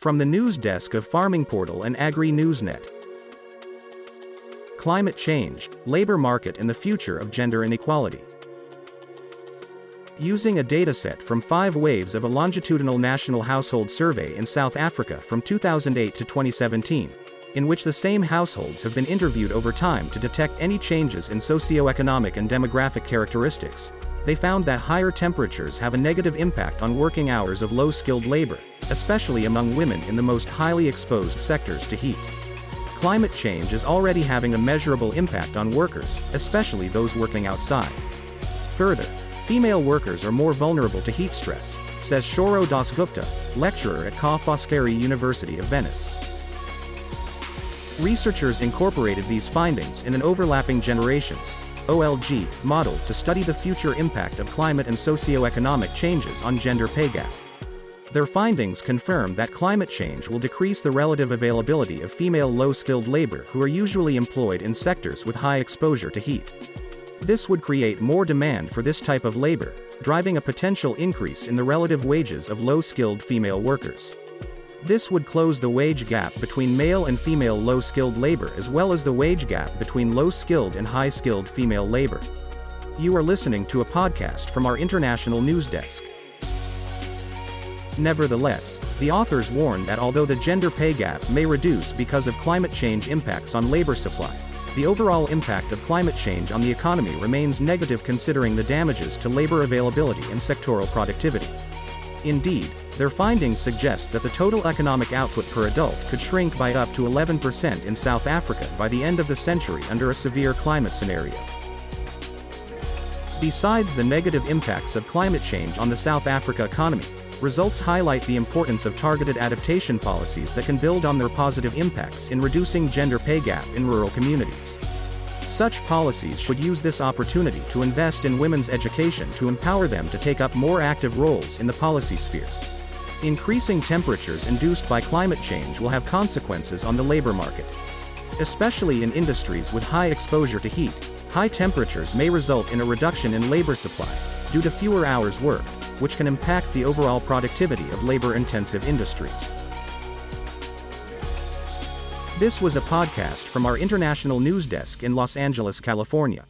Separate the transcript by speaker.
Speaker 1: From the news desk of Farming Portal and Agri Newsnet. Climate change, labor market and the future of gender inequality. Using a dataset from five waves of a longitudinal national household survey in South Africa from 2008 to 2017, in which the same households have been interviewed over time to detect any changes in socioeconomic and demographic characteristics, they found that higher temperatures have a negative impact on working hours of low skilled labor, especially among women in the most highly exposed sectors to heat. Climate change is already having a measurable impact on workers, especially those working outside. Further, female workers are more vulnerable to heat stress, says Shouro Dasgupta, lecturer at Ca' Foscari University of Venice. Researchers incorporated these findings in an overlapping generations OLG model to study the future impact of climate and socioeconomic changes on gender pay gap. Their findings confirm that climate change will decrease the relative availability of female low-skilled labor who are usually employed in sectors with high exposure to heat. This would create more demand for this type of labor, driving a potential increase in the relative wages of low-skilled female workers. This would close the wage gap between male and female low-skilled labor as well as the wage gap between low-skilled and high-skilled female labor. You are listening to a podcast from our international news desk. Nevertheless, the authors warn that although the gender pay gap may reduce because of climate change impacts on labor supply, the overall impact of climate change on the economy remains negative considering the damages to labor availability and sectoral productivity. Indeed, their findings suggest that the total economic output per adult could shrink by up to 11% in South Africa by the end of the century under a severe climate scenario. Besides the negative impacts of climate change on the South Africa economy, results highlight the importance of targeted adaptation policies that can build on their positive impacts in reducing gender pay gap in rural communities. Such policies should use this opportunity to invest in women's education to empower them to take up more active roles in the policy sphere. Increasing temperatures induced by climate change will have consequences on the labor market. Especially in industries with high exposure to heat, high temperatures may result in a reduction in labor supply, due to fewer hours worked, which can impact the overall productivity of labor-intensive industries. This was a podcast from our international news desk in Los Angeles, California.